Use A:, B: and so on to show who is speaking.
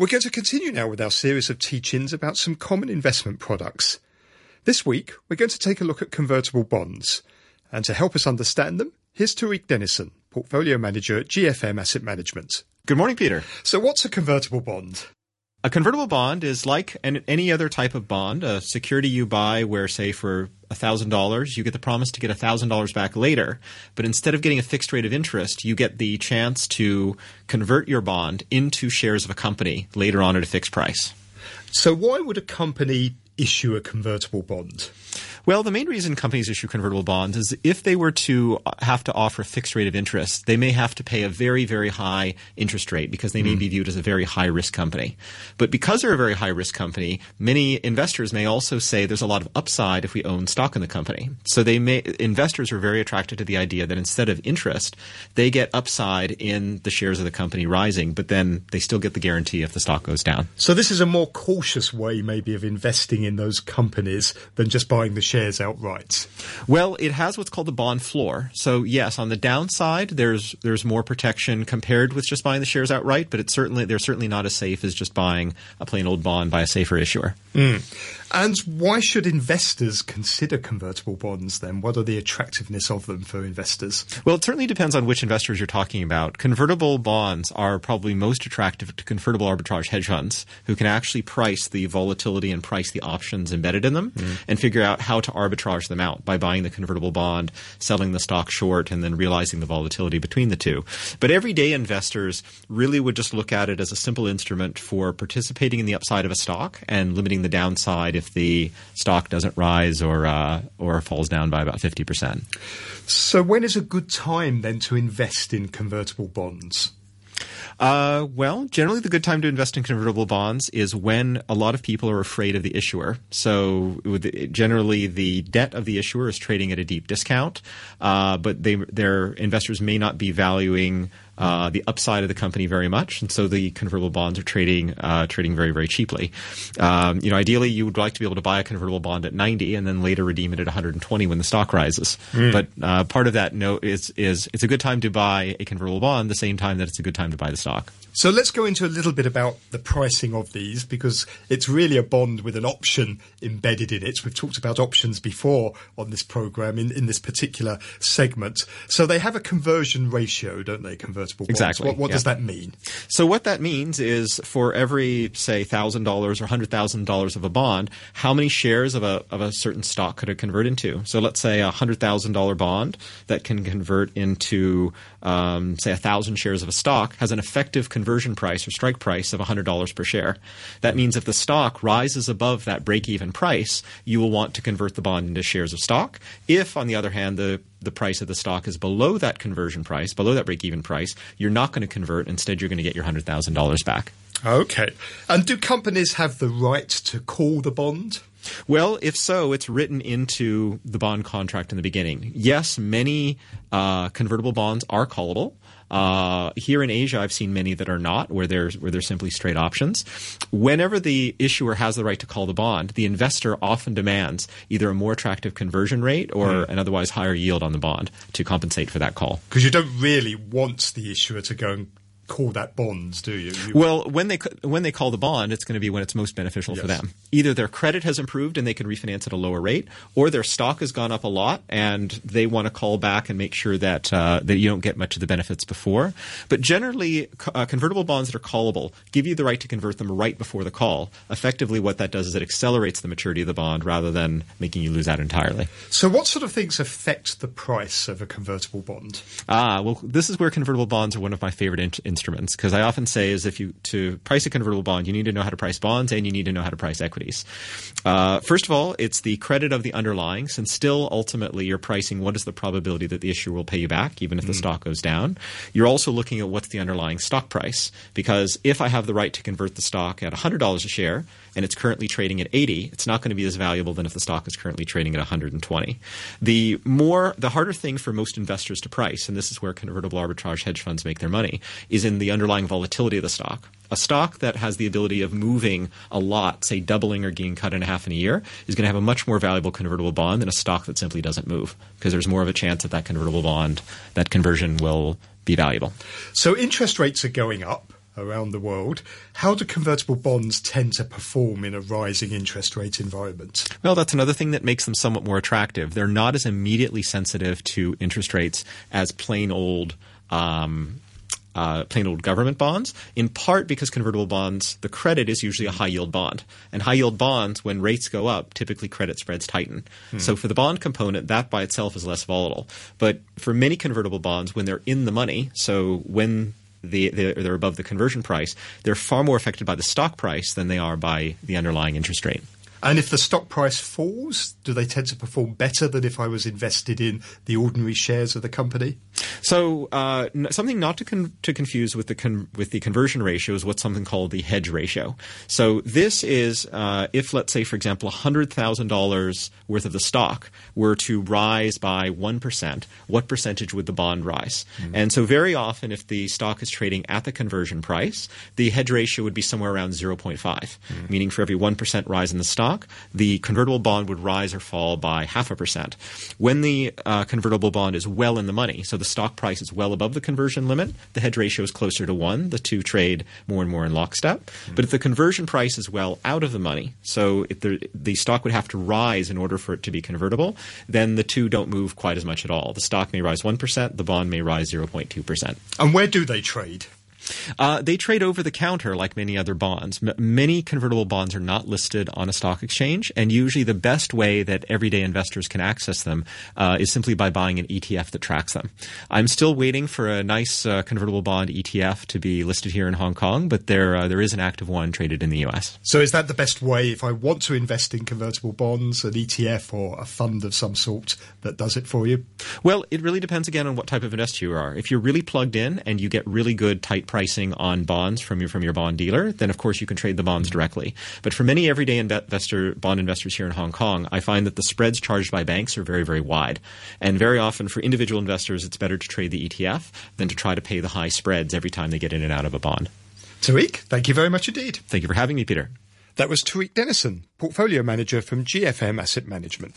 A: We're going to continue now with our series of teachings about some common investment products. This week, we're going to take a look at convertible bonds. And to help us understand them, here's Tariq Dennison, Portfolio Manager at GFM Asset Management.
B: Good morning, Peter.
A: So, what's a convertible bond?
B: A convertible bond is like an, any other type of bond, a security you buy where, say, for $1,000, you get the promise to get $1,000 back later. But instead of getting a fixed rate of interest, you get the chance to convert your bond into shares of a company later on at a fixed price.
A: So, why would a company issue a convertible bond?
B: Well, the main reason companies issue convertible bonds is if they were to have to offer a fixed rate of interest, they may have to pay a very, very high interest rate because they may mm. be viewed as a very high risk company. But because they're a very high risk company, many investors may also say there's a lot of upside if we own stock in the company. So they may investors are very attracted to the idea that instead of interest, they get upside in the shares of the company rising, but then they still get the guarantee if the stock goes down.
A: So this is a more cautious way maybe of investing in those companies than just buying the shares outright?
B: Well, it has what's called the bond floor. So yes, on the downside, there's there's more protection compared with just buying the shares outright, but it's certainly they're certainly not as safe as just buying a plain old bond by a safer issuer.
A: Mm. And why should investors consider convertible bonds then? What are the attractiveness of them for investors?
B: Well, it certainly depends on which investors you're talking about. Convertible bonds are probably most attractive to convertible arbitrage hedge funds who can actually price the volatility and price the options embedded in them mm. and figure out how to arbitrage them out by buying the convertible bond, selling the stock short, and then realizing the volatility between the two. But everyday investors really would just look at it as a simple instrument for participating in the upside of a stock and limiting the downside if the stock doesn't rise or uh, or falls down by about fifty percent.
A: So, when is a good time then to invest in convertible bonds?
B: Uh, well, generally, the good time to invest in convertible bonds is when a lot of people are afraid of the issuer. So, generally, the debt of the issuer is trading at a deep discount, uh, but they, their investors may not be valuing uh, the upside of the company very much, and so the convertible bonds are trading uh, trading very very cheaply. Um, you know, ideally, you would like to be able to buy a convertible bond at 90 and then later redeem it at 120 when the stock rises. Mm. But uh, part of that note is is it's a good time to buy a convertible bond the same time that it's a good time to buy the stock.
A: So let's go into a little bit about the pricing of these because it's really a bond with an option embedded in it. We've talked about options before on this program in, in this particular segment. So they have a conversion ratio, don't they?
B: Exactly.
A: What, what
B: yeah.
A: does that mean?
B: So what that means is for every say thousand dollars or hundred thousand dollars of a bond, how many shares of a of a certain stock could it convert into? So let's say a hundred thousand dollar bond that can convert into um, say a thousand shares of a stock has an effective conversion price or strike price of $100 per share. That means if the stock rises above that break even price, you will want to convert the bond into shares of stock. If, on the other hand, the the price of the stock is below that conversion price, below that break even price, you're not going to convert. Instead, you're going to get your $100,000 back.
A: Okay. And do companies have the right to call the bond?
B: Well, if so, it's written into the bond contract in the beginning. Yes, many uh, convertible bonds are callable. Uh, here in Asia, I've seen many that are not, where there's where they're simply straight options. Whenever the issuer has the right to call the bond, the investor often demands either a more attractive conversion rate or mm. an otherwise higher yield on the bond to compensate for that call.
A: Because you don't really want the issuer to go and call that bonds, do you? you?
B: Well, when they when they call the bond, it's going to be when it's most beneficial yes. for them. Either their credit has improved and they can refinance at a lower rate, or their stock has gone up a lot and they want to call back and make sure that uh, that you don't get much of the benefits before. But generally, uh, convertible bonds that are callable give you the right to convert them right before the call. Effectively, what that does is it accelerates the maturity of the bond rather than making you lose out entirely.
A: So, what sort of things affect the price of a convertible bond?
B: Ah, well, this is where convertible bonds are one of my favorite in- instruments because I often say is if you to price a convertible bond, you need to know how to price bonds and you need to know how to price equities. Uh, first of all, it's the credit of the underlying, since still ultimately you're pricing what is the probability that the issuer will pay you back, even if mm. the stock goes down. You're also looking at what's the underlying stock price because if I have the right to convert the stock at $100 a share and it's currently trading at 80, it's not going to be as valuable than if the stock is currently trading at 120. The more the harder thing for most investors to price, and this is where convertible arbitrage hedge funds make their money, is in the underlying volatility of the stock. A stock that has the ability of moving a lot, say doubling or getting cut in half in a year, is going to have a much more valuable convertible bond than a stock that simply doesn't move because there's more of a chance that that convertible bond, that conversion will be valuable.
A: So interest rates are going up around the world. How do convertible bonds tend to perform in a rising interest rate environment?
B: Well, that's another thing that makes them somewhat more attractive. They're not as immediately sensitive to interest rates as plain old. Um, uh, plain old government bonds, in part because convertible bonds, the credit is usually a high yield bond. And high yield bonds, when rates go up, typically credit spreads tighten. Hmm. So for the bond component, that by itself is less volatile. But for many convertible bonds, when they're in the money, so when the, they're, they're above the conversion price, they're far more affected by the stock price than they are by the underlying interest rate.
A: And if the stock price falls, do they tend to perform better than if I was invested in the ordinary shares of the company?
B: So uh, something not to con- to confuse with the con- with the conversion ratio is what's something called the hedge ratio. So this is uh, if let's say for example hundred thousand dollars worth of the stock were to rise by one percent, what percentage would the bond rise? Mm-hmm. And so very often if the stock is trading at the conversion price, the hedge ratio would be somewhere around zero point five, mm-hmm. meaning for every one percent rise in the stock stock, the convertible bond would rise or fall by half a percent. When the uh, convertible bond is well in the money, so the stock price is well above the conversion limit, the hedge ratio is closer to one. The two trade more and more in lockstep. Mm-hmm. But if the conversion price is well out of the money, so if the, the stock would have to rise in order for it to be convertible, then the two don't move quite as much at all. The stock may rise 1%, the bond may rise 0.2%.
A: And where do they trade?
B: Uh, they trade over the counter like many other bonds. M- many convertible bonds are not listed on a stock exchange, and usually the best way that everyday investors can access them uh, is simply by buying an ETF that tracks them. I'm still waiting for a nice uh, convertible bond ETF to be listed here in Hong Kong, but there uh, there is an active one traded in the US.
A: So is that the best way if I want to invest in convertible bonds, an ETF or a fund of some sort that does it for you?
B: Well, it really depends again on what type of investor you are. If you're really plugged in and you get really good tight pricing on bonds from your from your bond dealer, then of course you can trade the bonds directly. But for many everyday investor bond investors here in Hong Kong, I find that the spreads charged by banks are very very wide, and very often for individual investors, it's better to trade the ETF than to try to pay the high spreads every time they get in and out of a bond.
A: Tariq, thank you very much indeed.
B: Thank you for having me, Peter.
A: That was Tariq Dennison, portfolio manager from GFM Asset Management.